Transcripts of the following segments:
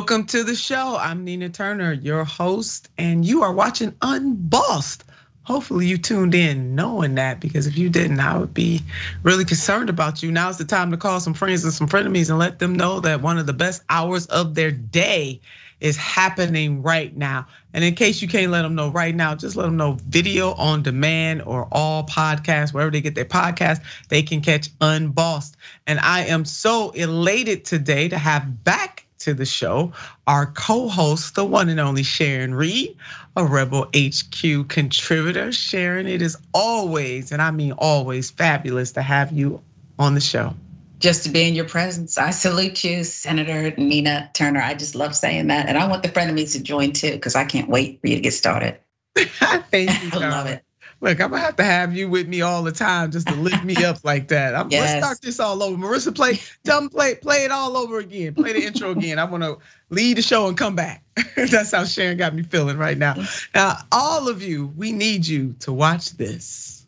Welcome to the show. I'm Nina Turner, your host, and you are watching Unbossed. Hopefully, you tuned in knowing that because if you didn't, I would be really concerned about you. Now's the time to call some friends and some frenemies and let them know that one of the best hours of their day is happening right now. And in case you can't let them know right now, just let them know video on demand or all podcasts, wherever they get their podcast, they can catch Unbossed. And I am so elated today to have back to the show, our co-host, the one and only Sharon Reed, a Rebel HQ contributor. Sharon, it is always, and I mean always, fabulous to have you on the show. Just to be in your presence. I salute you, Senator Nina Turner. I just love saying that. And I want the frenemies to join too, because I can't wait for you to get started. Thank you. I love it. Look, I'm gonna have to have you with me all the time just to lift me up like that. I'm, yes. Let's start this all over. Marissa, play, tell them play, play it all over again. Play the intro again. I want to lead the show and come back. That's how Sharon got me feeling right now. Now, all of you, we need you to watch this.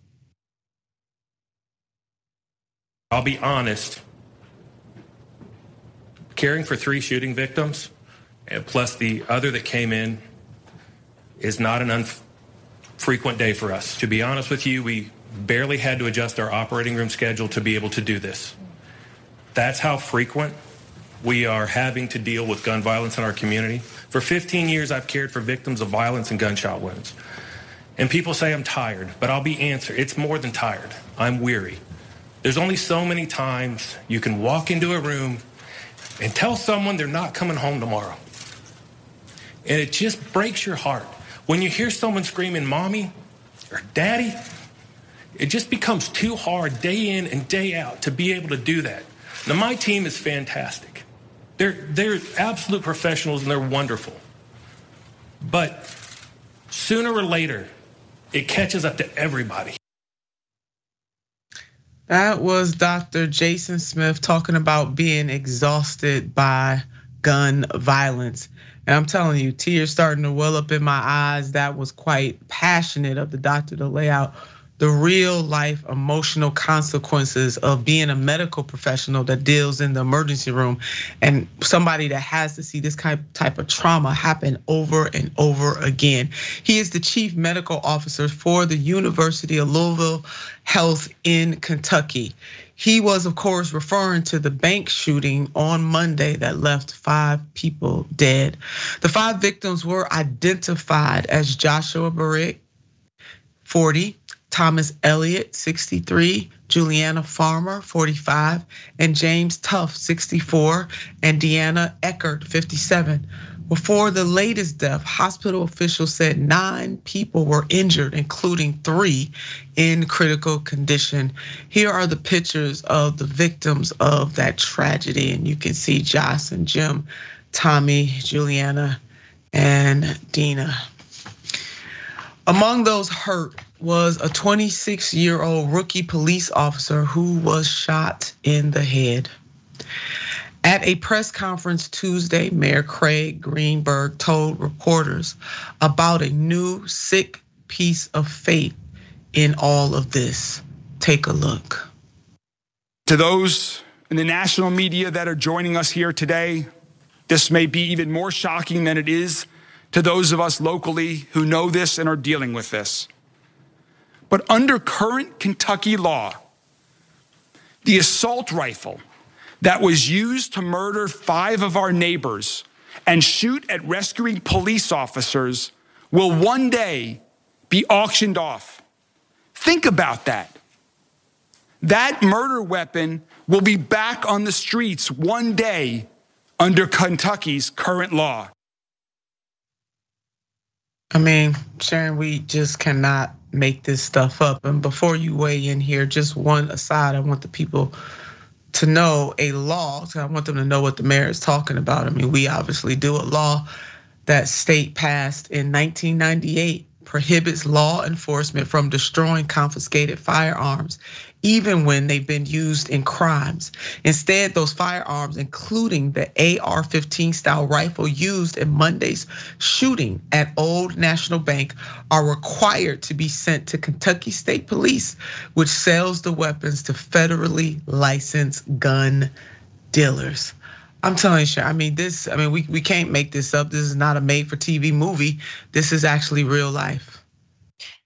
I'll be honest. Caring for three shooting victims, and plus the other that came in, is not an unf- frequent day for us. To be honest with you, we barely had to adjust our operating room schedule to be able to do this. That's how frequent we are having to deal with gun violence in our community. For 15 years, I've cared for victims of violence and gunshot wounds. And people say I'm tired, but I'll be answered. It's more than tired. I'm weary. There's only so many times you can walk into a room and tell someone they're not coming home tomorrow. And it just breaks your heart. When you hear someone screaming, mommy or daddy, it just becomes too hard day in and day out to be able to do that. Now, my team is fantastic. They're, they're absolute professionals and they're wonderful. But sooner or later, it catches up to everybody. That was Dr. Jason Smith talking about being exhausted by gun violence. And I'm telling you, tears starting to well up in my eyes. That was quite passionate of the doctor to lay out the real life emotional consequences of being a medical professional that deals in the emergency room and somebody that has to see this kind type of trauma happen over and over again. He is the chief medical officer for the University of Louisville Health in Kentucky. He was, of course, referring to the bank shooting on Monday that left five people dead. The five victims were identified as Joshua Barrick, 40, Thomas Elliott, 63, Juliana Farmer, 45, and James Tutt, 64, and Deana Eckert, 57. Before the latest death, hospital officials said nine people were injured, including three in critical condition. Here are the pictures of the victims of that tragedy, and you can see Joss and Jim, Tommy, Juliana, and Dina. Among those hurt was a 26 year old rookie police officer who was shot in the head. At a press conference Tuesday, Mayor Craig Greenberg told reporters about a new sick piece of fate in all of this. Take a look. To those in the national media that are joining us here today, this may be even more shocking than it is to those of us locally who know this and are dealing with this. But under current Kentucky law, the assault rifle that was used to murder five of our neighbors and shoot at rescuing police officers will one day be auctioned off. Think about that. That murder weapon will be back on the streets one day under Kentucky's current law. I mean, Sharon, we just cannot make this stuff up. And before you weigh in here, just one aside, I want the people to know a law. So I want them to know what the mayor is talking about. I mean, we obviously do a law that state passed in 1998 prohibits law enforcement from destroying confiscated firearms, even when they've been used in crimes. Instead, those firearms, including the AR 15 style rifle used in Monday's shooting at Old National Bank, are required to be sent to Kentucky State Police, which sells the weapons to federally licensed gun dealers. I'm telling you, I mean, this, I mean, we, we can't make this up. This is not a made for TV movie. This is actually real life.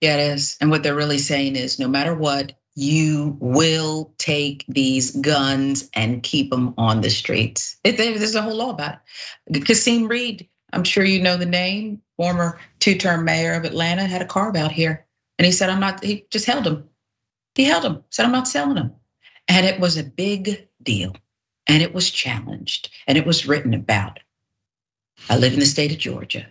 Yeah, it is. And what they're really saying is no matter what, you will take these guns and keep them on the streets. There's a whole law about it. Kasim Reed, I'm sure you know the name, former two term mayor of Atlanta, had a carve out here. And he said, I'm not, he just held them. He held them, said, I'm not selling them. And it was a big deal. And it was challenged and it was written about. I live in the state of Georgia.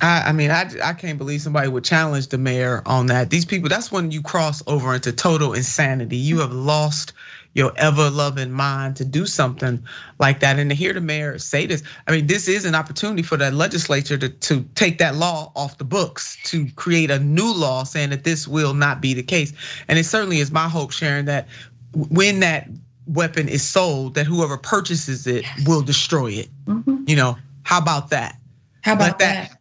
I, I mean, I, I can't believe somebody would challenge the mayor on that. These people, that's when you cross over into total insanity. You have lost your ever loving mind to do something like that. And to hear the mayor say this, I mean, this is an opportunity for the legislature to, to take that law off the books, to create a new law saying that this will not be the case. And it certainly is my hope, Sharon, that when that weapon is sold, that whoever purchases it will destroy it. Mm-hmm. You know, how about that? How about that? that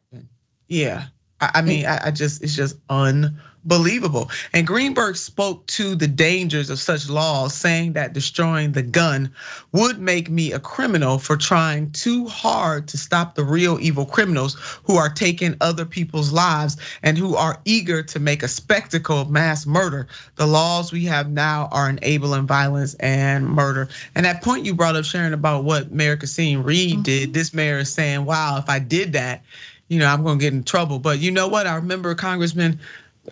yeah. I mean, I just, it's just unbelievable. And Greenberg spoke to the dangers of such laws, saying that destroying the gun would make me a criminal for trying too hard to stop the real evil criminals who are taking other people's lives and who are eager to make a spectacle of mass murder. The laws we have now are enabling violence and murder. And that point you brought up, Sharon, about what Mayor Kasim Reed did, mm-hmm. this mayor is saying, wow, if I did that, you know, I'm gonna get in trouble. But you know what? I remember Congressman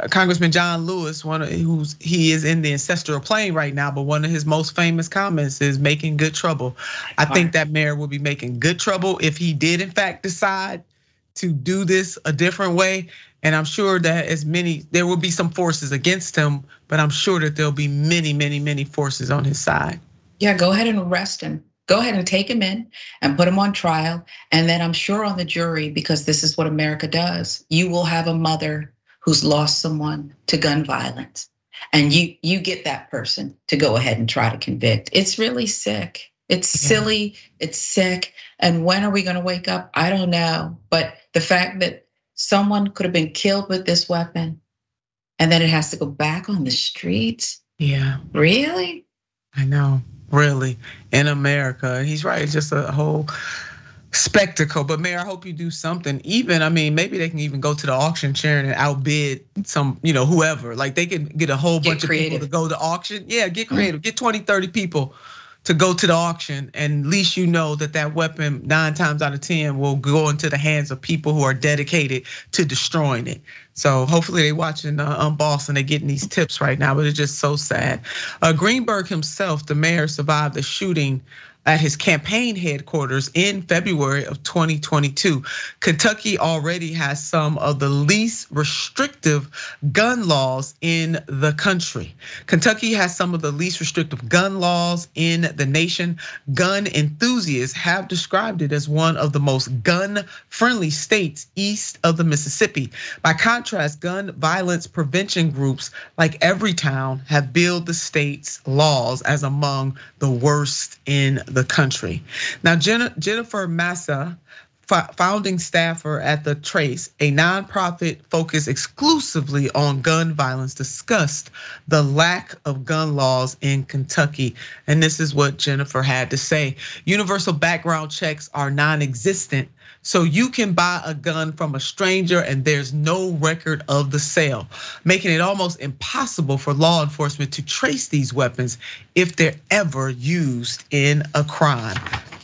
Congressman John Lewis, one of who's he is in the ancestral plane right now, but one of his most famous comments is making good trouble. I think that mayor will be making good trouble if he did in fact decide to do this a different way. And I'm sure that as many there will be some forces against him, but I'm sure that there'll be many, many, many forces on his side. Yeah, go ahead and arrest him. Go ahead and take him in and put him on trial. And then I'm sure on the jury, because this is what America does, you will have a mother who's lost someone to gun violence. And you you get that person to go ahead and try to convict. It's really sick. It's silly. It's sick. And when are we going to wake up? I don't know. But the fact that someone could have been killed with this weapon and then it has to go back on the streets? Yeah. Really i know really in america he's right it's just a whole spectacle. But Mayor, I hope you do something. Even, I mean, maybe they can even go to the auction chair and outbid some, you know, whoever. Like they can get a whole get bunch creative. of people to go to auction. Yeah, get creative. Get 20, 30 people to go to the auction and at least you know that that weapon nine times out of 10 will go into the hands of people who are dedicated to destroying it. So hopefully they're watching uh, Unbossed and they getting these tips right now, but it's just so sad. Uh, Greenberg himself, the mayor, survived the shooting at his campaign headquarters in February of 2022. Kentucky already has some of the least restrictive gun laws in the country. Kentucky has some of the least restrictive gun laws in the nation. Gun enthusiasts have described it as one of the most gun friendly states east of the Mississippi. By contrast, gun violence prevention groups like Everytown have billed the state's laws as among the worst in the country. Now, Jennifer Mascia, founding staffer at the Trace, a nonprofit focused exclusively on gun violence, discussed the lack of gun laws in Kentucky. And this is what Jennifer had to say. Universal background checks are non existent so you can buy a gun from a stranger and there's no record of the sale, making it almost impossible for law enforcement to trace these weapons if they're ever used in a crime.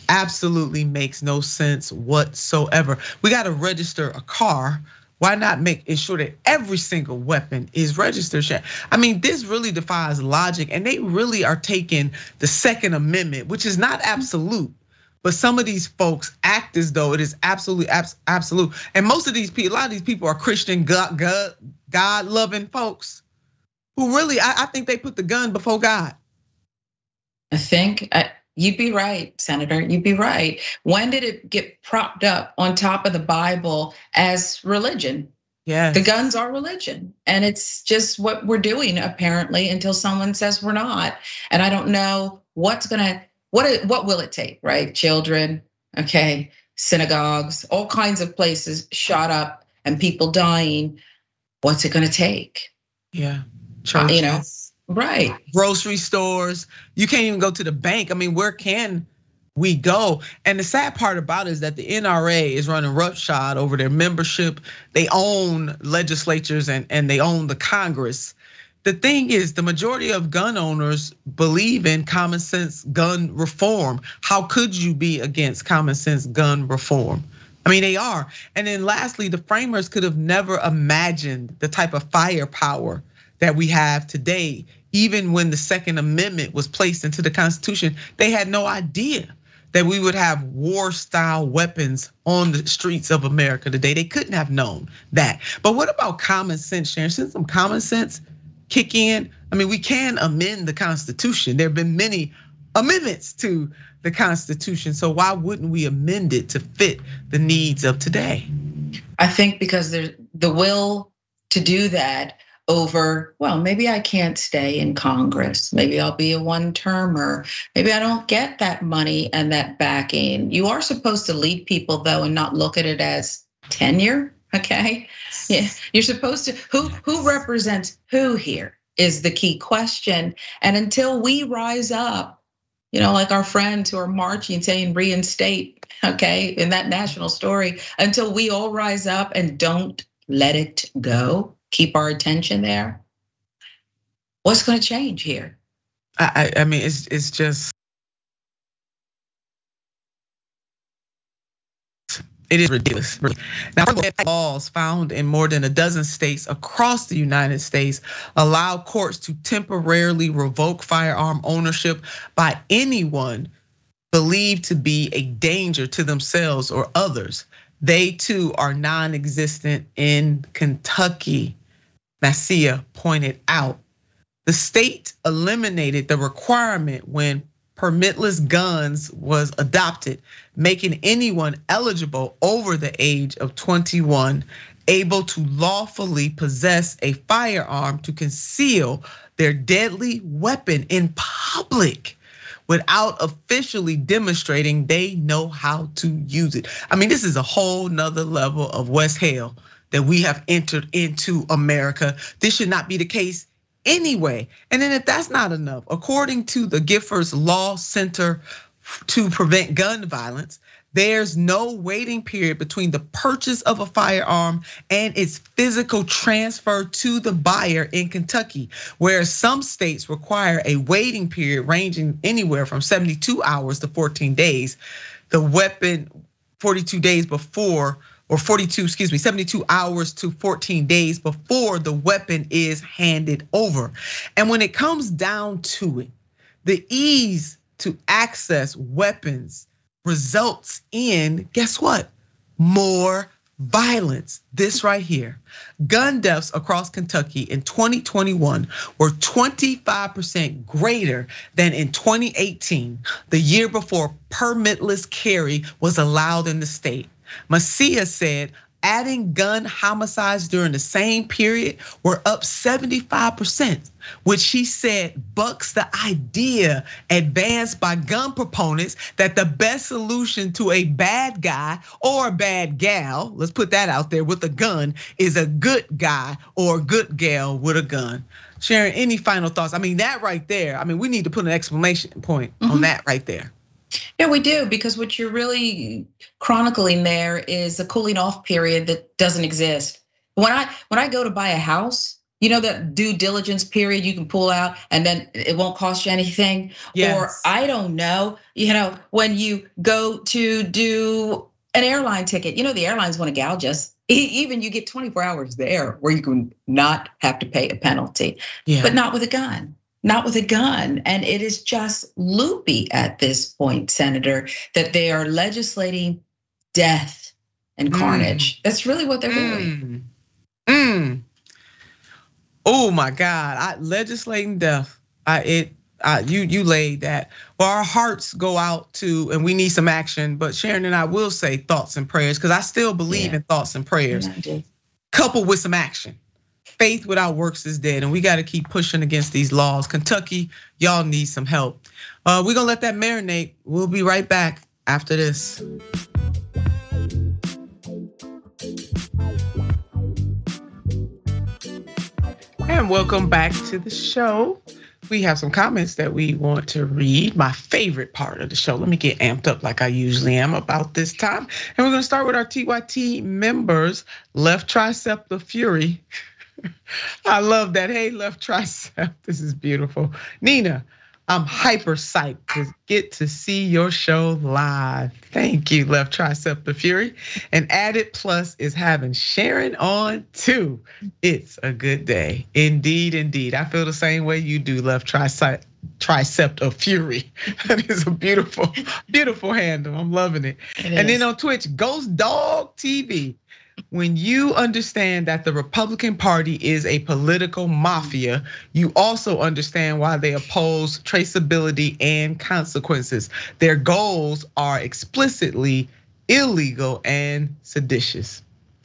Absolutely makes no sense whatsoever. We got to register a car why not make ensure that every single weapon is registered? I mean, this really defies logic, and they really are taking the Second Amendment, which is not absolute, but some of these folks act as though it is absolutely absolute. And most of these people, a lot of these people are Christian, God, God, God loving folks who really, I, I think they put the gun before God. I think I, you'd be right, Senator. You'd be right. When did it get propped up on top of the Bible as religion? Yeah. The guns are religion. And it's just what we're doing, apparently, until someone says we're not. And I don't know what's gonna what what will it take, right? Children, okay, synagogues, all kinds of places shot up and people dying. What's it going to take? Yeah, Churches. you know, right? Grocery stores. You can't even go to the bank. I mean, where can we go. And the sad part about it is that the NRA is running roughshod over their membership. They own legislatures and, and they own the Congress. The thing is, the majority of gun owners believe in common sense gun reform. How could you be against common sense gun reform? I mean, they are. And then lastly, the framers could have never imagined the type of firepower that we have today. Even when the Second Amendment was placed into the Constitution, they had no idea that we would have war style weapons on the streets of America today. They couldn't have known that. But what about common sense, Sharon? Since some common sense kick in, I mean, we can amend the Constitution. There have been many amendments to the Constitution. So why wouldn't we amend it to fit the needs of today? I think because there's the will to do that over, well, maybe I can't stay in Congress. Maybe I'll be a one termer. Maybe I don't get that money and that backing. You are supposed to lead people though and not look at it as tenure, okay? Yeah, you're supposed to who who represents who here is the key question. And until we rise up, you know, like our friends who are marching saying reinstate, okay, in that national story, until we all rise up and don't let it go, keep our attention there, what's going to change here? I, I mean, it's it's just it is ridiculous. Now, laws found in more than a dozen states across the United States allow courts to temporarily revoke firearm ownership by anyone believed to be a danger to themselves or others. They too are non existent in Kentucky. Mascia pointed out. The state eliminated the requirement when permitless guns was adopted, making anyone eligible over the age of 21 able to lawfully possess a firearm to conceal their deadly weapon in public without officially demonstrating they know how to use it. I mean, this is a whole nother level of West Hale that we have entered into America. This should not be the case anyway. And then if that's not enough, according to the Giffords Law Center to Prevent Gun Violence, there's no waiting period between the purchase of a firearm and its physical transfer to the buyer in Kentucky, whereas some states require a waiting period ranging anywhere from 72 hours to 14 days. The weapon 42 days before or 42, excuse me, 72 hours to 14 days before the weapon is handed over. And when it comes down to it, the ease to access weapons results in, guess what? More violence. This right here. Gun deaths across Kentucky in 2021 were 25% greater than in 2018, the year before permitless carry was allowed in the state. Mascia said adding gun homicides during the same period were up 75%, which she said bucks the idea advanced by gun proponents that the best solution to a bad guy or a bad gal, let's put that out there with a gun, is a good guy or a good gal with a gun. Sharon, any final thoughts? I mean, that right there, I mean, we need to put an exclamation point mm-hmm. on that right there. Yeah, we do because what you're really chronicling there is a cooling off period that doesn't exist. When I when I go to buy a house, you know that due diligence period you can pull out and then it won't cost you anything. Yes. Or I don't know, you know, when you go to do an airline ticket, you know the airlines want to gouge us. Even you get 24 hours there where you can not have to pay a penalty, yeah. but not with a gun not with a gun. And it is just loopy at this point, Senator, that they are legislating death and mm. carnage. That's really what they're mm. doing. Mm. Oh my God, I, legislating death. I, it you you laid that. Well, our hearts go out to, and we need some action. But Sharon and I will say thoughts and prayers because I still believe yeah. in thoughts and prayers, coupled with some action faith without works is dead, and we got to keep pushing against these laws. Kentucky, y'all need some help. Uh, we're gonna let that marinate. We'll be right back after this. And welcome back to the show. we have some comments that we want to read. My favorite part of the show. Let me get amped up like I usually am about this time. And we're going to start with our TYT members. Left tricep the fury. I love that. Hey, left tricep. This is beautiful. Nina, I'm hyper psyched to get to see your show live. Thank you, Left Tricep the Fury. And added plus is having Sharon on too. It's a good day. Indeed, indeed. I feel the same way you do, Left Tricep tricep of fury. That is a beautiful, beautiful handle. I'm loving it. it and then on Twitch, Ghost Dog TV when you understand that the Republican Party is a political mafia, you also understand why they oppose traceability and consequences. Their goals are explicitly illegal and seditious.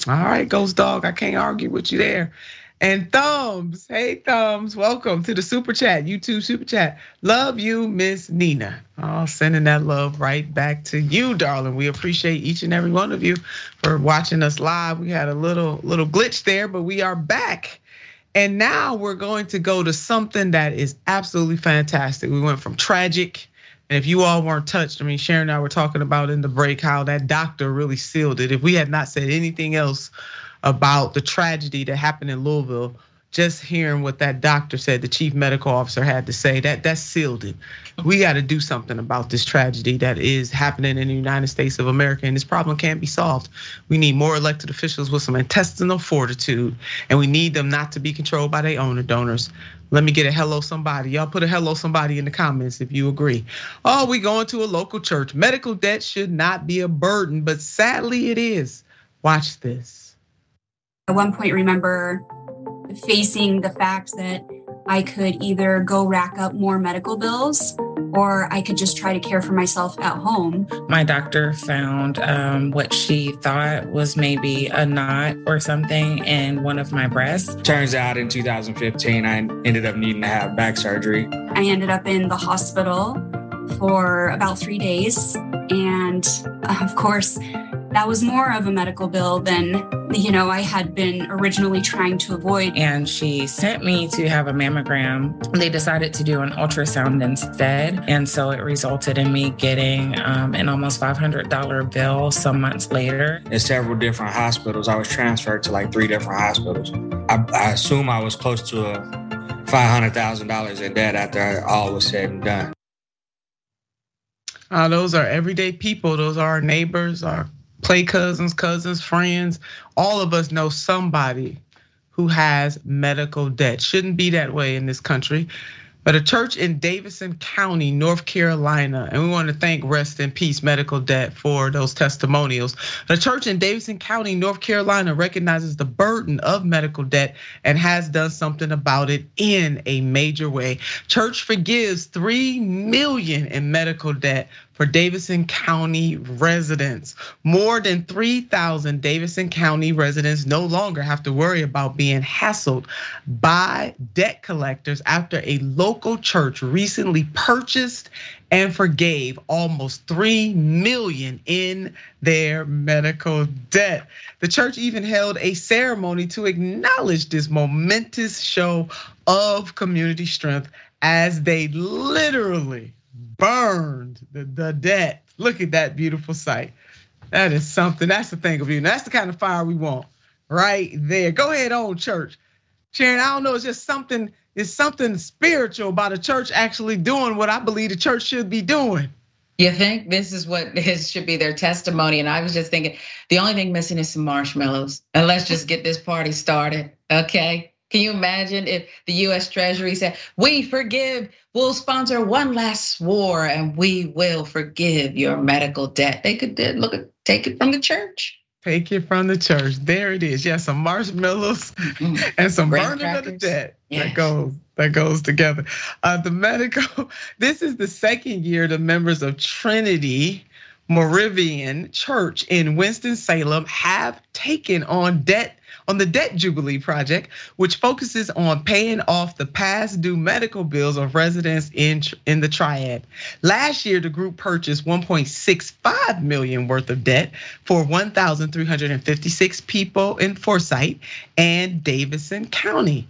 All right, Ghost Dog, I can't argue with you there. And Thumbs, hey Thumbs, welcome to the super chat, YouTube super chat. Love you, Miss Nina. Oh, sending that love right back to you, darling. We appreciate each and every one of you for watching us live. We had a little little glitch there, but we are back. And now we're going to go to something that is absolutely fantastic. We went from tragic, and if you all weren't touched, I mean, Sharon and I were talking about in the break how that doctor really sealed it. If we had not said anything else about the tragedy that happened in Louisville, just hearing what that doctor said, the chief medical officer had to say, that that sealed it. We got to do something about this tragedy that is happening in the United States of America, and this problem can't be solved. We need more elected officials with some intestinal fortitude, and we need them not to be controlled by their owner donors. Let me get a hello somebody. Y'all put a hello somebody in the comments if you agree. Oh, we going to a local church. Medical debt should not be a burden, but sadly it is. Watch this at one point remember facing the fact that I could either go rack up more medical bills or I could just try to care for myself at home. My doctor found um, what she thought was maybe a knot or something in one of my breasts. Turns out in 2015, I ended up needing to have back surgery. I ended up in the hospital for about three days. And of course, that was more of a medical bill than you know I had been originally trying to avoid. And she sent me to have a mammogram. They decided to do an ultrasound instead, and so it resulted in me getting um, an almost $500 bill some months later. In several different hospitals, I was transferred to like three different hospitals. I, I assume I was close to a $500,000 in debt after all was said and done. Uh, those are everyday people. Those are our neighbors, our play cousins, cousins, friends. All of us know somebody who has medical debt. Shouldn't be that way in this country. But a church in Davidson County, North Carolina, and we want to thank Rest in Peace Medical Debt for those testimonials. The church in Davidson County, North Carolina recognizes the burden of medical debt and has done something about it in a major way. Church forgives 3 million in medical debt for Davidson County residents. More than 3,000 Davidson County residents no longer have to worry about being hassled by debt collectors after a local church recently purchased and forgave almost 3 million in their medical debt. The church even held a ceremony to acknowledge this momentous show of community strength as they literally burned the, the debt. Look at that beautiful sight. That is something. That's the thing of you. That's the kind of fire we want right there. Go ahead, old church. Sharon, I don't know. It's just something. It's something spiritual about a church actually doing what I believe the church should be doing. You think this is what should be their testimony? And I was just thinking, the only thing missing is some marshmallows. And let's just get this party started, okay? Can you imagine if the US Treasury said, We forgive, we'll sponsor one last war and we will forgive your medical debt? They could look at take it from the church. Take it from the church. There it is. Yeah, some marshmallows mm-hmm. and some burning of the debt. Yes. That goes that goes together. Uh, the medical. This is the second year the members of Trinity Moravian Church in Winston Salem have taken on debt on the Debt Jubilee Project, which focuses on paying off the past due medical bills of residents in, in the triad. Last year, the group purchased 1.65 million worth of debt for 1,356 people in Forsyth and Davidson County.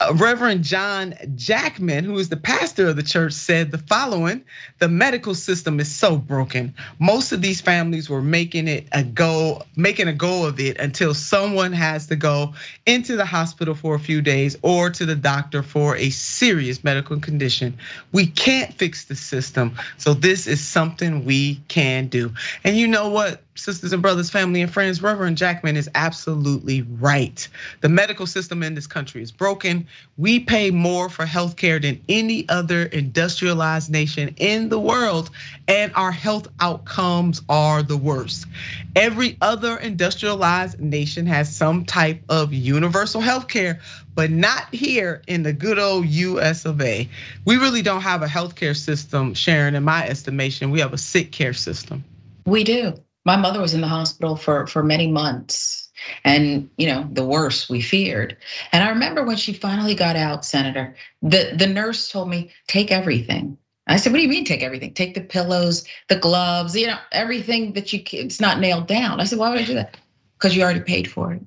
Uh, Reverend John Jackman, who is the pastor of the church, said the following The medical system is so broken. Most of these families were making it a go, making a go of it until someone has to go into the hospital for a few days or to the doctor for a serious medical condition. We can't fix the system. So this is something we can do. And you know what? sisters and brothers, family and friends, Reverend Jackman is absolutely right. The medical system in this country is broken. We pay more for healthcare than any other industrialized nation in the world, and our health outcomes are the worst. Every other industrialized nation has some type of universal healthcare, but not here in the good old US of A. We really don't have a healthcare system, Sharon, in my estimation. We have a sick care system. We do my mother was in the hospital for for many months and you know the worst we feared. And i remember when she finally got out senator the the nurse told me take everything. I said what do you mean take everything? Take the pillows the gloves you know everything that you it's not nailed down. I said why would i do that? Because you already paid for it.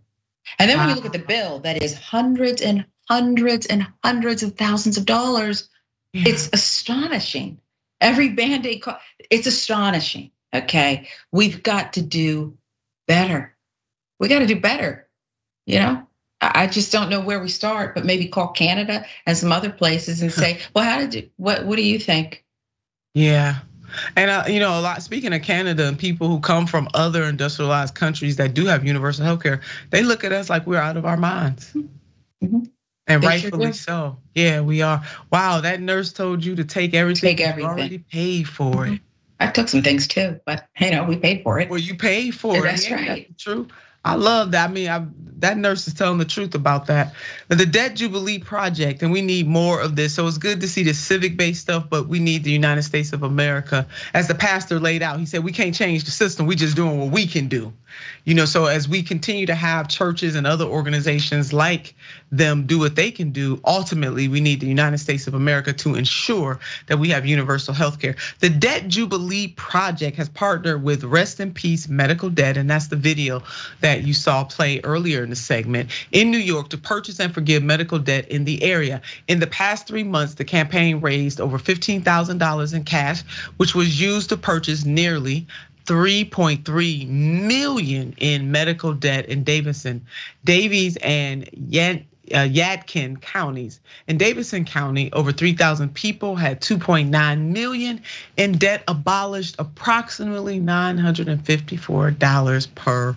And then when you look at the bill that is hundreds and hundreds and hundreds of thousands of dollars. Yeah. it's astonishing. Every band-aid it's astonishing Okay. We've got to do better. We got to do better. You know, I just don't know where we start, but maybe call Canada and some other places and say, well, how did you, what, what do you think? Yeah. And uh, you know, a lot. Speaking of Canada and people who come from other industrialized countries that do have universal health care, they look at us like we're out of our minds. Mm-hmm. And they rightfully sure so. Yeah, we are. Wow, that nurse told you to take everything. Take everything. Already paid for mm-hmm. it. I took some things too, but you know, we paid for it. Well, you paid for That's it. That's right. That's true. I love that. I mean, I, that nurse is telling the truth about that. The Debt Jubilee Project, and we need more of this. So it's good to see the civic based stuff, but we need the United States of America. As the pastor laid out, he said, we can't change the system. We're just doing what we can do. You know, so as we continue to have churches and other organizations like them do what they can do, ultimately we need the United States of America to ensure that we have universal health care. The Debt Jubilee Project has partnered with Rest in Peace Medical Debt, and that's the video that you saw play earlier in the segment in New York to purchase and forgive medical debt in the area. In the past three months, the campaign raised over $15,000 in cash, which was used to purchase nearly 3.3 million in medical debt in Davidson, Davies and Yet uh, Yadkin counties. In Davidson County, over 3,000 people had 2.9 million in debt abolished, approximately $954 per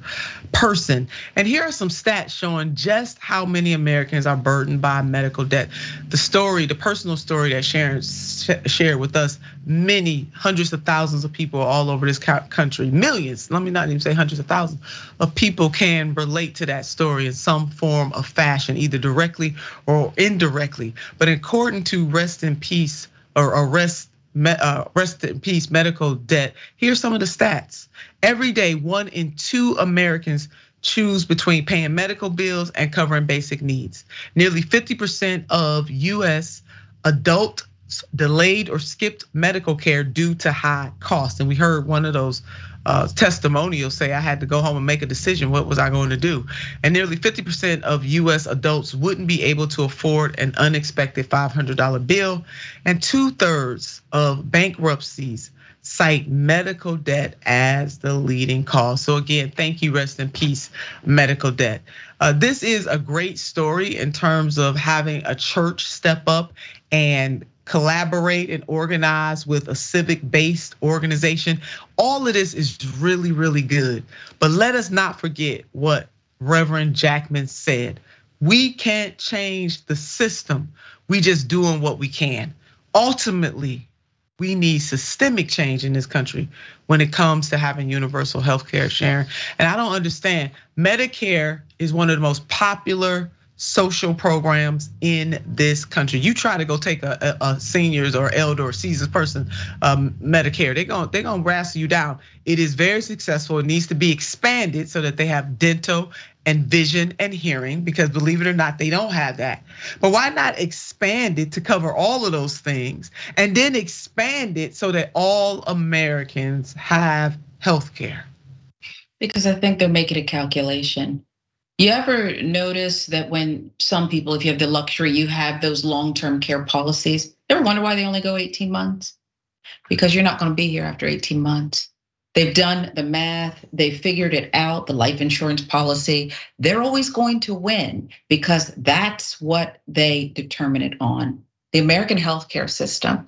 person. And here are some stats showing just how many Americans are burdened by medical debt. The story, the personal story that Sharon shared with us, many hundreds of thousands of people all over this country, millions, let me not even say hundreds of thousands of people can relate to that story in some form of fashion, either directly or indirectly. But according to Rest in Peace or Arrest uh, rest in peace medical debt. Here's some of the stats. Every day, one in two Americans choose between paying medical bills and covering basic needs. Nearly 50% of US adult delayed or skipped medical care due to high costs. And we heard one of those uh, testimonials say I had to go home and make a decision. What was I going to do? And nearly 50% of US adults wouldn't be able to afford an unexpected $500 bill. And two thirds of bankruptcies cite medical debt as the leading cause. So again, thank you, rest in peace, medical debt. Uh, this is a great story in terms of having a church step up and collaborate and organize with a civic based organization. All of this is really, really good. But let us not forget what Reverend Jackman said. We can't change the system. We just doing what we can. Ultimately, we need systemic change in this country when it comes to having universal health care, Sharon. And I don't understand. Medicare is one of the most popular social programs in this country. You try to go take a, a, seniors or elder or seasoned person um, Medicare, they're gonna they're gonna wrestle you down. It is very successful. It needs to be expanded so that they have dental and vision and hearing because believe it or not, they don't have that. But why not expand it to cover all of those things and then expand it so that all Americans have health care? Because I think they're making a calculation You ever notice that when some people, if you have the luxury, you have those long term care policies? Ever wonder why they only go 18 months? Because you're not going to be here after 18 months. They've done the math, they figured it out, the life insurance policy. They're always going to win because that's what they determine it on. The American healthcare system.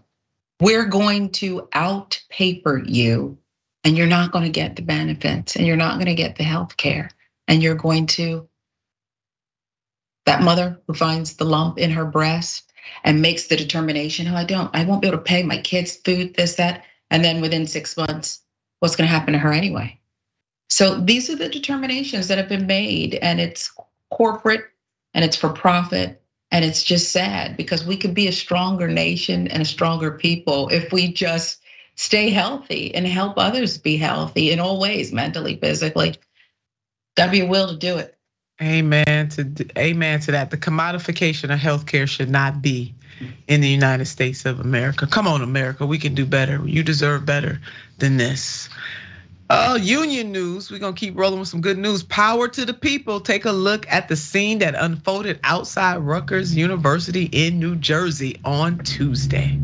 We're going to outpaper you, and you're not going to get the benefits, and you're not going to get the health care, and you're going to. That mother who finds the lump in her breast and makes the determination, oh, I don't, I won't be able to pay my kids' food, this, that. And then within six months, what's going to happen to her anyway. So these are the determinations that have been made, and it's corporate and it's for profit. And it's just sad because we could be a stronger nation and a stronger people if we just stay healthy and help others be healthy in all ways, mentally, physically. Gotta be a will to do it. Amen to amen to that. The commodification of healthcare should not be in the United States of America. Come on, America, we can do better. You deserve better than this. Oh, union news. We're gonna keep rolling with some good news. Power to the people. Take a look at the scene that unfolded outside Rutgers University in New Jersey on Tuesday.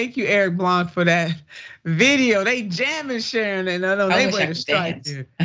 Thank you, Eric Blanc, for that video. They jamming Sharon, and I know they went to strike. Dude.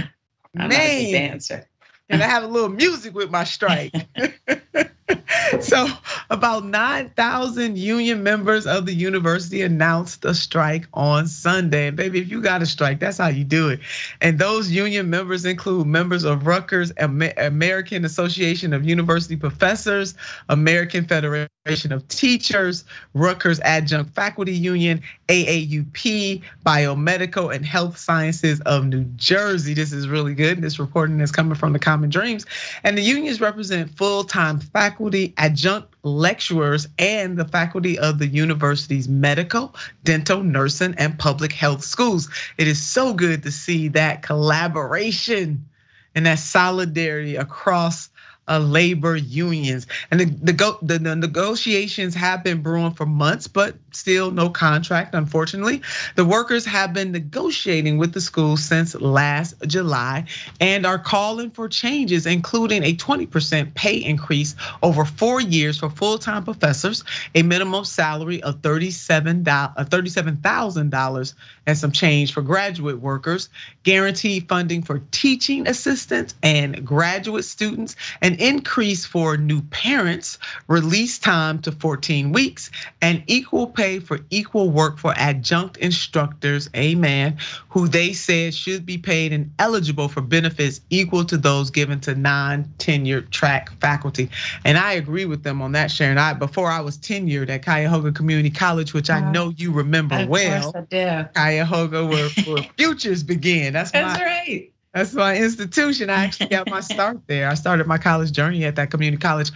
I'm Man, dancer. and I have a little music with my strike. so about 9,000 union members of the university announced a strike on Sunday. And baby, if you got a strike, that's how you do it. And those union members include members of Rutgers American Association of University Professors, American Federation of Teachers, Rutgers Adjunct Faculty Union, AAUP, Biomedical and Health Sciences of New Jersey. This is really good. This reporting is coming from the Common Dreams. And the unions represent full-time faculty, adjunct lecturers, and the faculty of the university's medical, dental, nursing, and public health schools. It is so good to see that collaboration and that solidarity across uh, labor unions. And the, the, the negotiations have been brewing for months, but still no contract, unfortunately. The workers have been negotiating with the school since last July and are calling for changes, including a 20% pay increase over four years for full-time professors, a minimum salary of $37,000 uh, and some change for graduate workers, guaranteed funding for teaching assistants and graduate students, an increase for new parents, release time to 14 weeks, and equal pay pay for equal work for adjunct instructors, amen, who they said should be paid and eligible for benefits equal to those given to non-tenured track faculty. And I agree with them on that, Sharon. I before I was tenured at Cuyahoga Community College, which I know you remember of well. Course I do. Cuyahoga where, where futures begin. That's, That's my, right. That's my institution. I actually got my start there. I started my college journey at that community college.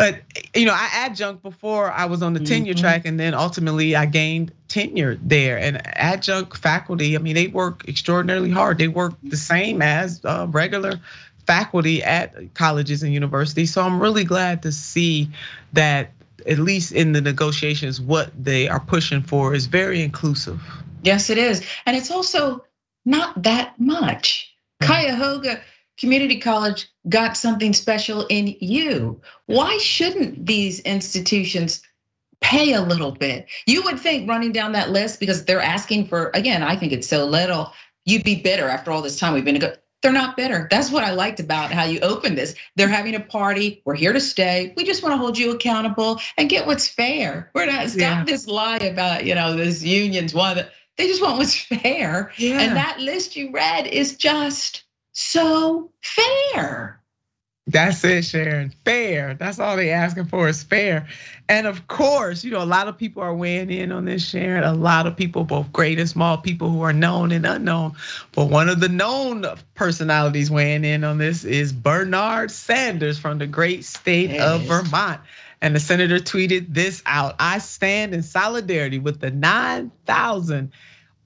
But you know, I adjunct before I was on the tenure mm-hmm. track, and then ultimately I gained tenure there. And adjunct faculty, I mean, they work extraordinarily hard. They work the same as uh, regular faculty at colleges and universities. So I'm really glad to see that at least in the negotiations, what they are pushing for is very inclusive. Yes, it is. And it's also not that much. Cuyahoga Community College got something special in you. Why shouldn't these institutions pay a little bit? You would think running down that list because they're asking for, again, I think it's so little, you'd be bitter after all this time we've been to go. They're not bitter. That's what I liked about how you opened this. They're having a party. We're here to stay. We just want to hold you accountable and get what's fair. We're not stop yeah. this lie about, you know, this union's one they just want what's fair. Yeah. And that list you read is just so fair. That's it, Sharon. Fair. That's all they're asking for is fair. And of course, you know, a lot of people are weighing in on this, Sharon. A lot of people, both great and small people who are known and unknown. But one of the known personalities weighing in on this is Bernard Sanders from the great state of Vermont. And the senator tweeted this out I stand in solidarity with the 9,000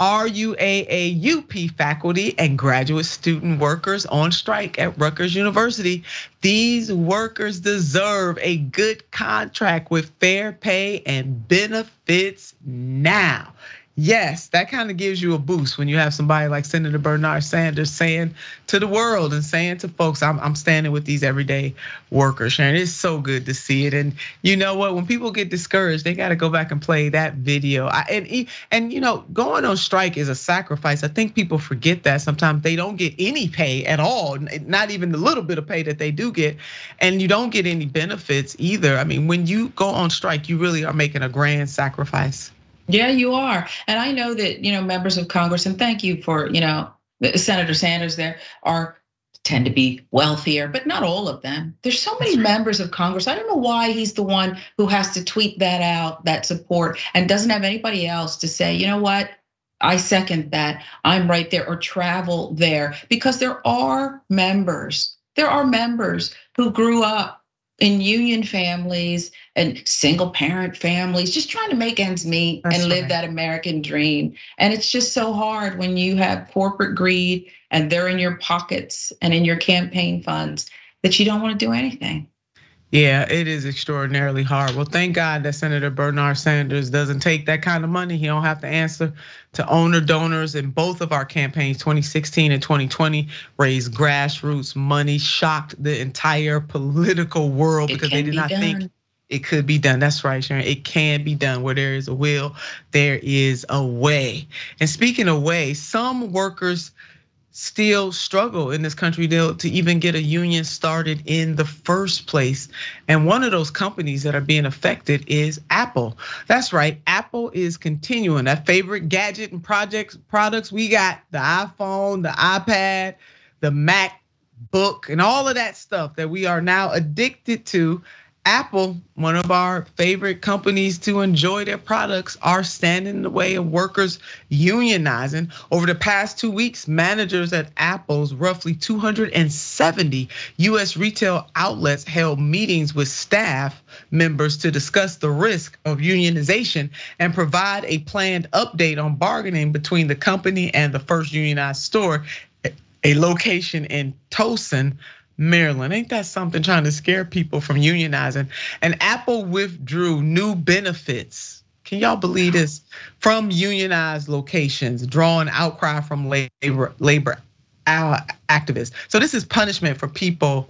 RUAAUP faculty and graduate student workers on strike at Rutgers University. These workers deserve a good contract with fair pay and benefits now. Yes, that kind of gives you a boost when you have somebody like Senator Bernard Sanders saying to the world and saying to folks, I'm, I'm standing with these everyday workers. Sharon, it's so good to see it. And you know what? When people get discouraged, they got to go back and play that video. And and you know, going on strike is a sacrifice. I think people forget that sometimes they don't get any pay at all, not even the little bit of pay that they do get, and you don't get any benefits either. I mean, when you go on strike, you really are making a grand sacrifice. Yeah, you are. And I know that, you know, members of Congress, and thank you for, you know, Senator Sanders there are tend to be wealthier, but not all of them. There's so many members of Congress. I don't know why he's the one who has to tweet that out, that support, and doesn't have anybody else to say, you know what? I second that. I'm right there or travel there because there are members. There are members who grew up in union families and single parent families, just trying to make ends meet That's and live right. that American dream. And it's just so hard when you have corporate greed and they're in your pockets and in your campaign funds that you don't want to do anything. Yeah, it is extraordinarily hard. Well, thank God that Senator Bernard Sanders doesn't take that kind of money. He don't have to answer to owner donors in both of our campaigns, 2016 and 2020, raised grassroots money, shocked the entire political world because they did be not done. think it could be done. That's right, Sharon. It can be done. Where there is a will, there is a way. And speaking of way, some workers still struggle in this country to even get a union started in the first place. And one of those companies that are being affected is Apple. That's right, Apple is continuing that favorite gadget and projects products we got the iPhone, the iPad, the MacBook, and all of that stuff that we are now addicted to Apple, one of our favorite companies to enjoy their products, are standing in the way of workers unionizing. Over the past two weeks, managers at Apple's roughly 270 US retail outlets held meetings with staff members to discuss the risk of unionization and provide a planned update on bargaining between the company and the first unionized store, a location in Towson, Maryland. Ain't that something trying to scare people from unionizing? And Apple withdrew new benefits. Can y'all believe this? From unionized locations, drawing outcry from labor labor uh, activists. So this is punishment for people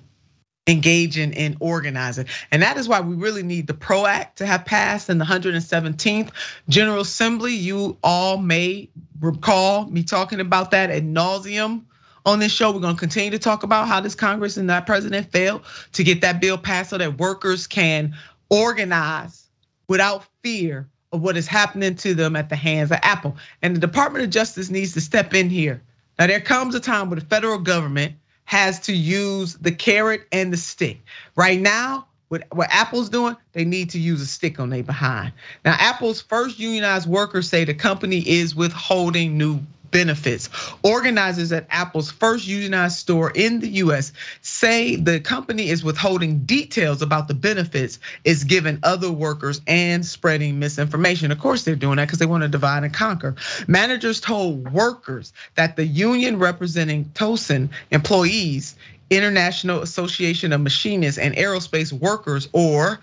engaging in organizing. And that is why we really need the PRO Act to have passed in the 117th General Assembly. You all may recall me talking about that at nauseum on this show. We're going to continue to talk about how this Congress and that president failed to get that bill passed so that workers can organize without fear of what is happening to them at the hands of Apple. And the Department of Justice needs to step in here. Now, there comes a time where the federal government has to use the carrot and the stick. Right now, what, Apple's doing, they need to use a stick on their behind. Now, Apple's first unionized workers say the company is withholding new benefits. Organizers at Apple's first unionized store in the US say the company is withholding details about the benefits it's given other workers and spreading misinformation. Of course, they're doing that because they want to divide and conquer. Managers told workers that the union representing Towson employees International Association of Machinists and Aerospace Workers, or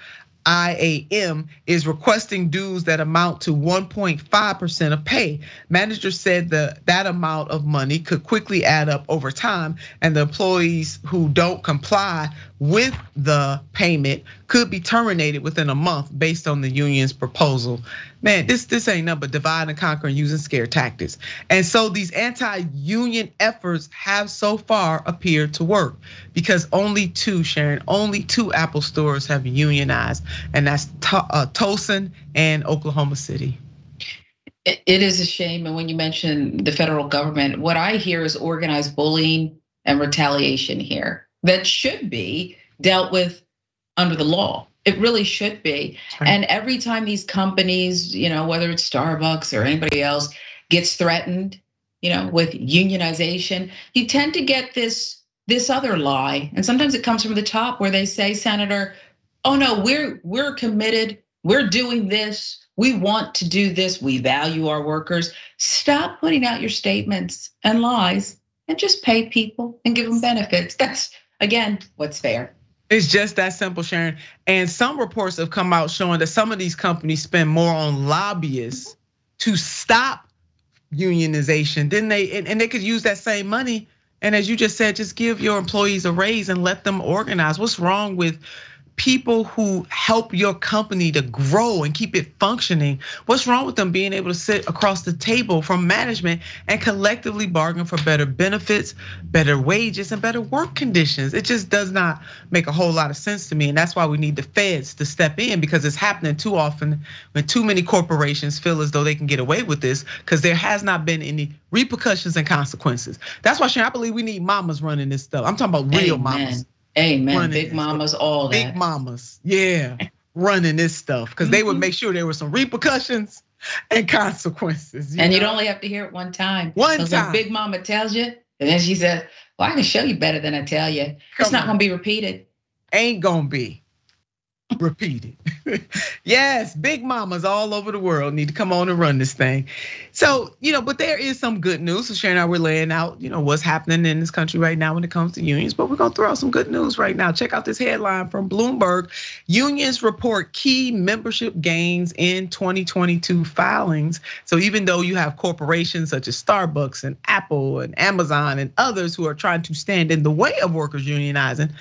IAM is requesting dues that amount to 1.5% of pay. Manager said that that amount of money could quickly add up over time, and the employees who don't comply with the payment could be terminated within a month based on the union's proposal. Man, this this ain't nothing but divide and conquer and using scare tactics. And so these anti-union efforts have so far appeared to work because only two, Sharon, only two Apple stores have unionized, and that's uh, Towson and Oklahoma City. It is a shame, and when you mention the federal government, what I hear is organized bullying and retaliation here that should be dealt with under the law. It really should be. Right. And every time these companies, you know, whether it's Starbucks or anybody else, gets threatened, you know, with unionization, you tend to get this this other lie. And sometimes it comes from the top where they say, Senator, oh no, we're we're committed, we're doing this, we want to do this, we value our workers. Stop putting out your statements and lies and just pay people and give them benefits. That's again what's fair. It's just that simple, Sharon. And some reports have come out showing that some of these companies spend more on lobbyists to stop unionization. than they and they could use that same money. And as you just said, just give your employees a raise and let them organize. What's wrong with people who help your company to grow and keep it functioning. What's wrong with them being able to sit across the table from management and collectively bargain for better benefits, better wages, and better work conditions? It just does not make a whole lot of sense to me. And that's why we need the feds to step in because it's happening too often when too many corporations feel as though they can get away with this because there has not been any repercussions and consequences. That's why Sharon, I believe we need mamas running this stuff. I'm talking about real Amen. mamas Amen. Running Big mamas, all that. Big mamas, yeah, running this stuff because they would mm-hmm. make sure there were some repercussions and consequences. You and know? you'd only have to hear it one time. One time. Big Mama tells you, and then she says, "Well, I can show you better than I tell you. Come it's not on. gonna be repeated." Ain't gonna be repeated. yes, big mamas all over the world need to come on and run this thing. So, you know, but there is some good news. So Sharon and I were laying out, you know, what's happening in this country right now when it comes to unions. But we're gonna throw out some good news right now. Check out this headline from Bloomberg. Unions report key membership gains in 2022 filings. So even though you have corporations such as Starbucks and Apple and Amazon and others who are trying to stand in the way of workers unionizing,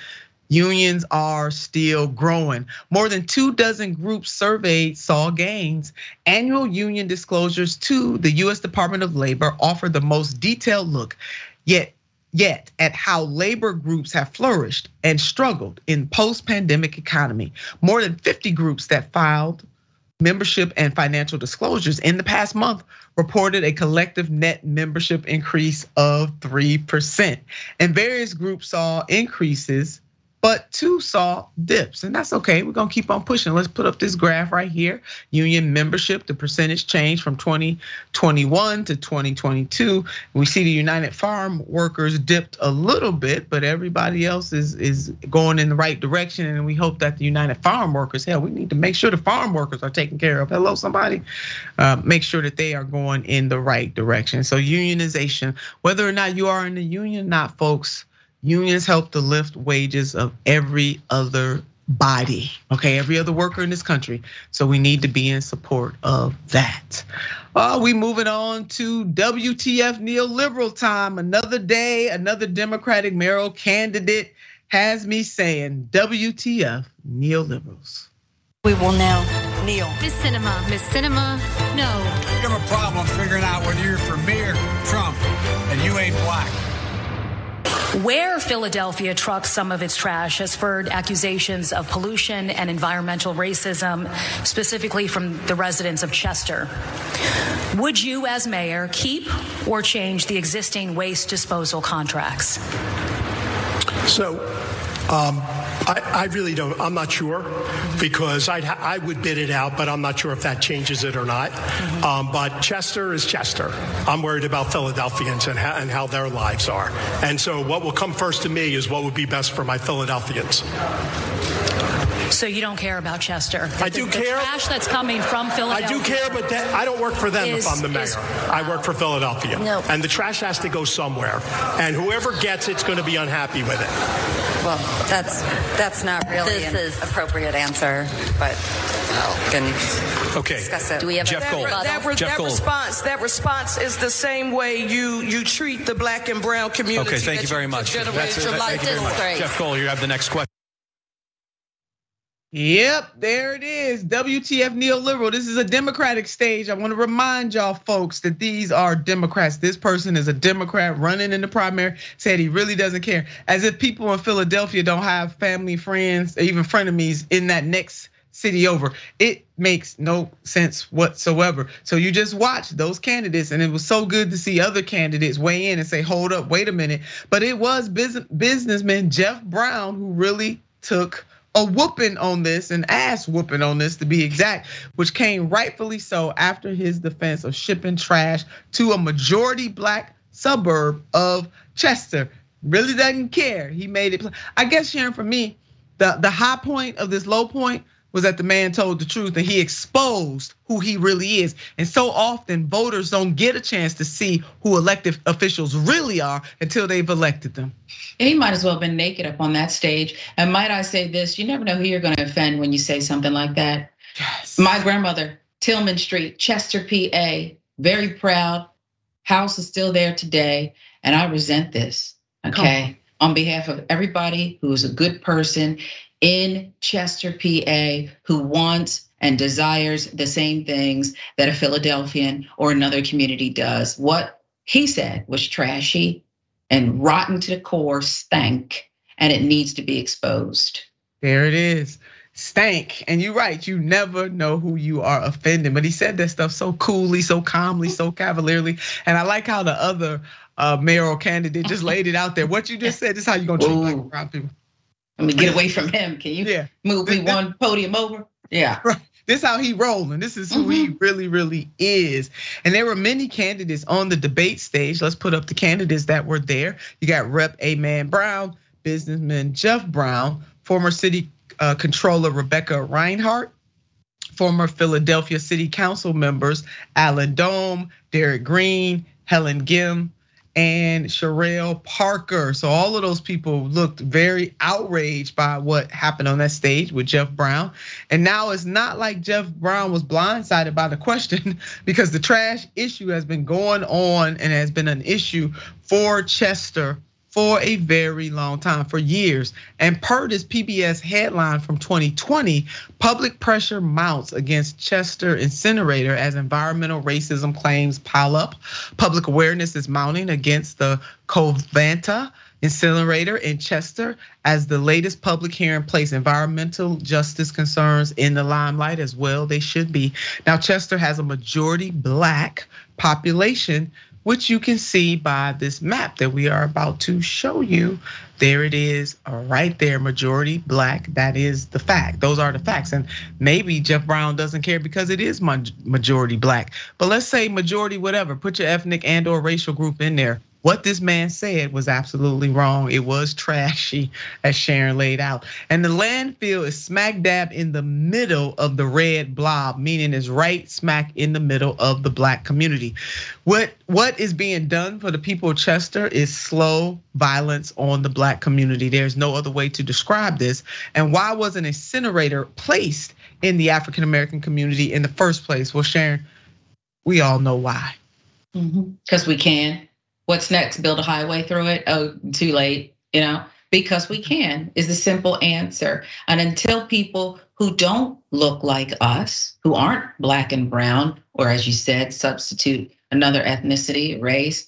Unions are still growing. More than two dozen groups surveyed saw gains. Annual union disclosures to the US Department of Labor offer the most detailed look yet yet at how labor groups have flourished and struggled in post-pandemic economy. More than 50 groups that filed membership and financial disclosures in the past month reported a collective net membership increase of 3%. And various groups saw increases but two saw dips, and that's okay. We're gonna keep on pushing. Let's put up this graph right here. Union membership, the percentage change from 2021 to 2022. We see the United Farm Workers dipped a little bit, but everybody else is is going in the right direction. And we hope that the United Farm Workers, hell, we need to make sure the farm workers are taken care of. Hello, somebody, uh, make sure that they are going in the right direction. So unionization, whether or not you are in the union, not folks Unions help to lift wages of every other body, okay, every other worker in this country. So we need to be in support of that. Uh, we moving on to WTF neoliberal time. Another day, another Democratic mayoral candidate has me saying WTF neoliberals. We will now kneel. Miss Sinema, Miss Sinema, no. You have a problem figuring out whether you're for me or Trump, and you ain't black. Where Philadelphia trucks some of its trash has spurred accusations of pollution and environmental racism, specifically from the residents of Chester. Would you, as mayor, keep or change the existing waste disposal contracts? So, um, I, I, really don't. I'm not sure because I'd, I would bid it out, but I'm not sure if that changes it or not. Mm-hmm. Um, but Chester is Chester. I'm worried about Philadelphians and how, and how their lives are. And so, what will come first to me is what would be best for my Philadelphians. So you don't care about Chester? I do the, care. The trash that's coming from Philadelphia. I do care, but that, I don't work for them is, if I'm the mayor. Is, I work for Philadelphia. No. And the trash has to go somewhere. And whoever gets it's going to be unhappy with it. Well, that's that's not really this an is, appropriate answer, but can okay. discuss it. Do we have Jeff Cole? That, that, Jeff that Cole. response that response is the same way you you treat the black and brown community. Okay, thank you very much. That's, thank you very much. Jeff Cole, you have the next question. Yep, there it is. WTF neoliberal. This is a Democratic stage. I want to remind y'all folks that these are Democrats. This person is a Democrat running in the primary, said he really doesn't care. As if people in Philadelphia don't have family, friends, even frenemies in that next city over. It makes no sense whatsoever. So you just watch those candidates, and it was so good to see other candidates weigh in and say, hold up, wait a minute. But it was businessman Jeff Brown who really took a whooping on this, an ass whooping on this to be exact, which came rightfully so after his defense of shipping trash to a majority black suburb of Chester. Really doesn't care. He made it. I guess Sharon, for me, the the high point of this low point was that the man told the truth and he exposed who he really is. And so often voters don't get a chance to see who elected officials really are until they've elected them. And He might as well have been naked up on that stage. And might I say this, you never know who you're gonna offend when you say something like that. Yes. My grandmother, Tillman Street, Chester, PA, very proud. House is still there today. And I resent this, okay? On behalf of everybody who is a good person in Chester, PA, who wants and desires the same things that a Philadelphian or another community does. What he said was trashy and rotten to the core, stank, and it needs to be exposed. There it is. Stank. And you're right, you never know who you are offending. But he said that stuff so coolly, so calmly, so cavalierly. And I like how the other uh, mayoral candidate just laid it out there. What you just said is how you're gonna treat black brown people. Let me get away from him. Can you yeah. move me one podium over? Yeah. Right. This is how he rolling. This is who mm-hmm. he really, really is. And there were many candidates on the debate stage. Let's put up the candidates that were there. You got Rep. Amen Brown, businessman Jeff Brown, former city uh, controller Rebecca Rhynhart, former Philadelphia City Council members Allan Domb, Derek Green, Helen Gym, and Cherelle Parker. So all of those people looked very outraged by what happened on that stage with Jeff Brown. And now it's not like Jeff Brown was blindsided by the question because the trash issue has been going on and has been an issue for Chester for a very long time, for years. And per this PBS headline from 2020, public pressure mounts against Chester incinerator as environmental racism claims pile up. Public awareness is mounting against the Covanta incinerator in Chester as the latest public hearing place environmental justice concerns in the limelight as well. They should be. Now, Chester has a majority black population which you can see by this map that we are about to show you. There it is, uh, right there, majority black. That is the fact. Those are the facts. And maybe Jeff Brown doesn't care because it is majority black. But let's say majority whatever, put your ethnic and or racial group in there what this man said was absolutely wrong. It was trashy, as Sharon laid out. And the landfill is smack dab in the middle of the red blob, meaning it's right smack in the middle of the black community. What what is being done for the people of Chester is slow violence on the black community. There's no other way to describe this. And why was an incinerator placed in the African American community in the first place? Well, Sharon, we all know why. Because mm-hmm. we can. What's next? Build a highway through it? Oh, too late, you know? Because we can is the simple answer. And until people who don't look like us, who aren't black and brown, or as you said, substitute another ethnicity, race,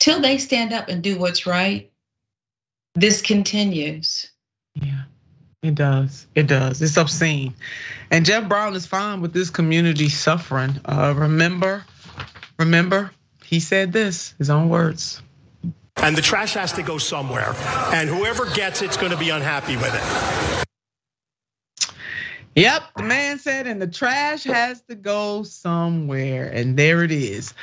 till they stand up and do what's right, this continues. Yeah. It does. It does. It's obscene. And Jeff Brown is fine with this community suffering. Uh, remember, remember, he said this, his own words. And the trash has to go somewhere. And whoever gets it's going to be unhappy with it. Yep, the man said, and the trash has to go somewhere. And there it is.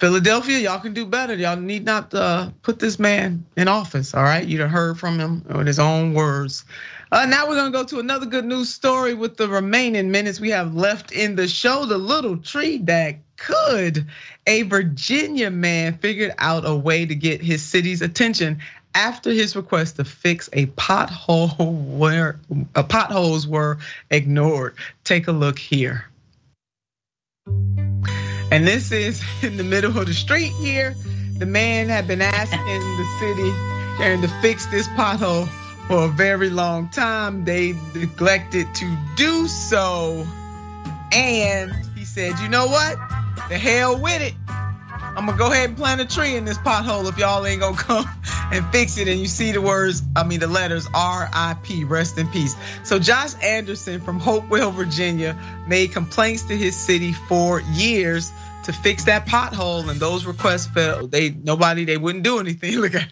Philadelphia, y'all can do better. Y'all need not uh, put this man in office. All right, You'd have heard from him with his own words. Uh, now we're gonna go to another good news story with the remaining minutes we have left in the show. The little tree that could. A Virginia man figured out a way to get his city's attention after his request to fix a pothole where potholes were ignored. Take a look here. And this is in the middle of the street here. The man had been asking the city trying to fix this pothole for a very long time. They neglected to do so. And he said, you know what? The hell with it. I'm gonna go ahead and plant a tree in this pothole if y'all ain't gonna come and fix it. And you see the words, I mean the letters R.I.P. Rest in peace. So Josh Anderson from Hopewell, Virginia, made complaints to his city for years to fix that pothole, and those requests failed. They nobody they wouldn't do anything. Look at,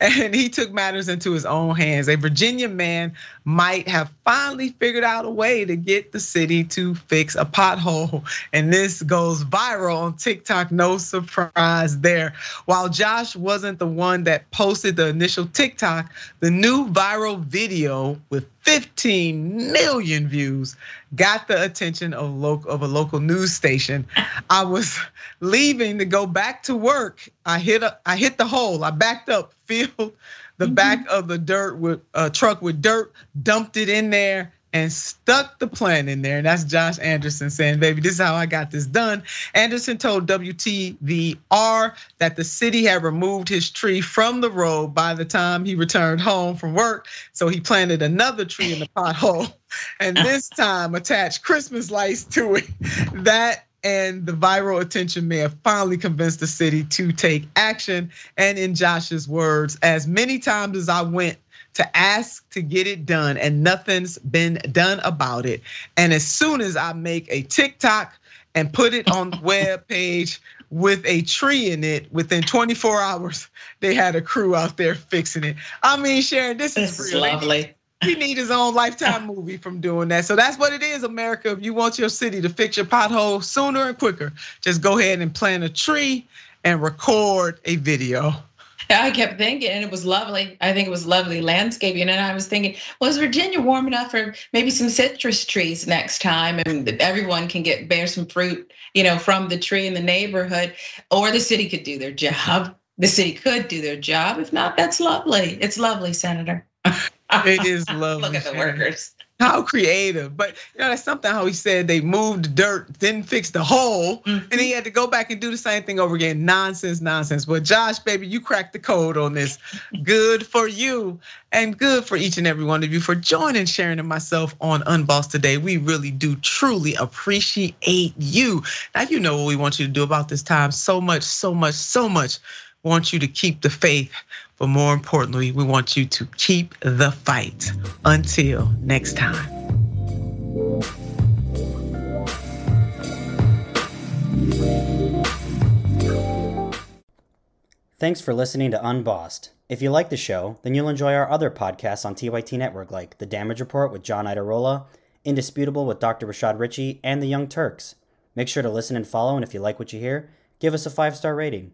and he took matters into his own hands. A Virginia man might have finally figured out a way to get the city to fix a pothole, and this goes viral on TikTok. No surprise there. While Josh wasn't the one that posted the initial TikTok, the new viral video with 15 million views got the attention of, local, of a local news station. I was leaving to go back to work. I hit a, I hit the hole. I backed up, filled the mm-hmm. back of the dirt with a truck with dirt, dumped it in there, and stuck the plan in there. And that's Josh Anderson saying, baby, this is how I got this done. Anderson told WTVR that the city had removed his tree from the road by the time he returned home from work. So he planted another tree in the pothole and this time attached Christmas lights to it. That and the viral attention may have finally convinced the city to take action. And in Josh's words, as many times as I went to ask to get it done and nothing's been done about it. And as soon as I make a TikTok and put it on the web page with a tree in it within 24 hours, they had a crew out there fixing it. I mean, Sharon, this, this is, really lovely. He need his own lifetime movie from doing that. So that's what it is, America. If you want your city to fix your pothole sooner and quicker, just go ahead and plant a tree and record a video. I kept thinking, and it was lovely. I think it was lovely landscaping. And I was thinking, was Virginia warm enough for maybe some citrus trees next time, and everyone can get bear some fruit, you know, from the tree in the neighborhood, or the city could do their job. The city could do their job. If not, that's lovely. It's lovely, Senator. it is lovely. Look at the workers. How creative. But you know, that's something how he said they moved the dirt, then fixed the hole, mm-hmm. and he had to go back and do the same thing over again. Nonsense, nonsense. But Josh, baby, you cracked the code on this. good for you. And good for each and every one of you for joining Sharon and myself on Unbossed today. We really do truly appreciate you. Now you know what we want you to do about this time. So much, so much, so much. Want you to keep the faith but more importantly, we want you to keep the fight. Until next time. Thanks for listening to Unbossed. If you like the show, then you'll enjoy our other podcasts on TYT Network like The Damage Report with John Iadarola, Indisputable with Dr. Rashad Richey, and The Young Turks. Make sure to listen and follow, and if you like what you hear, give us a five star rating.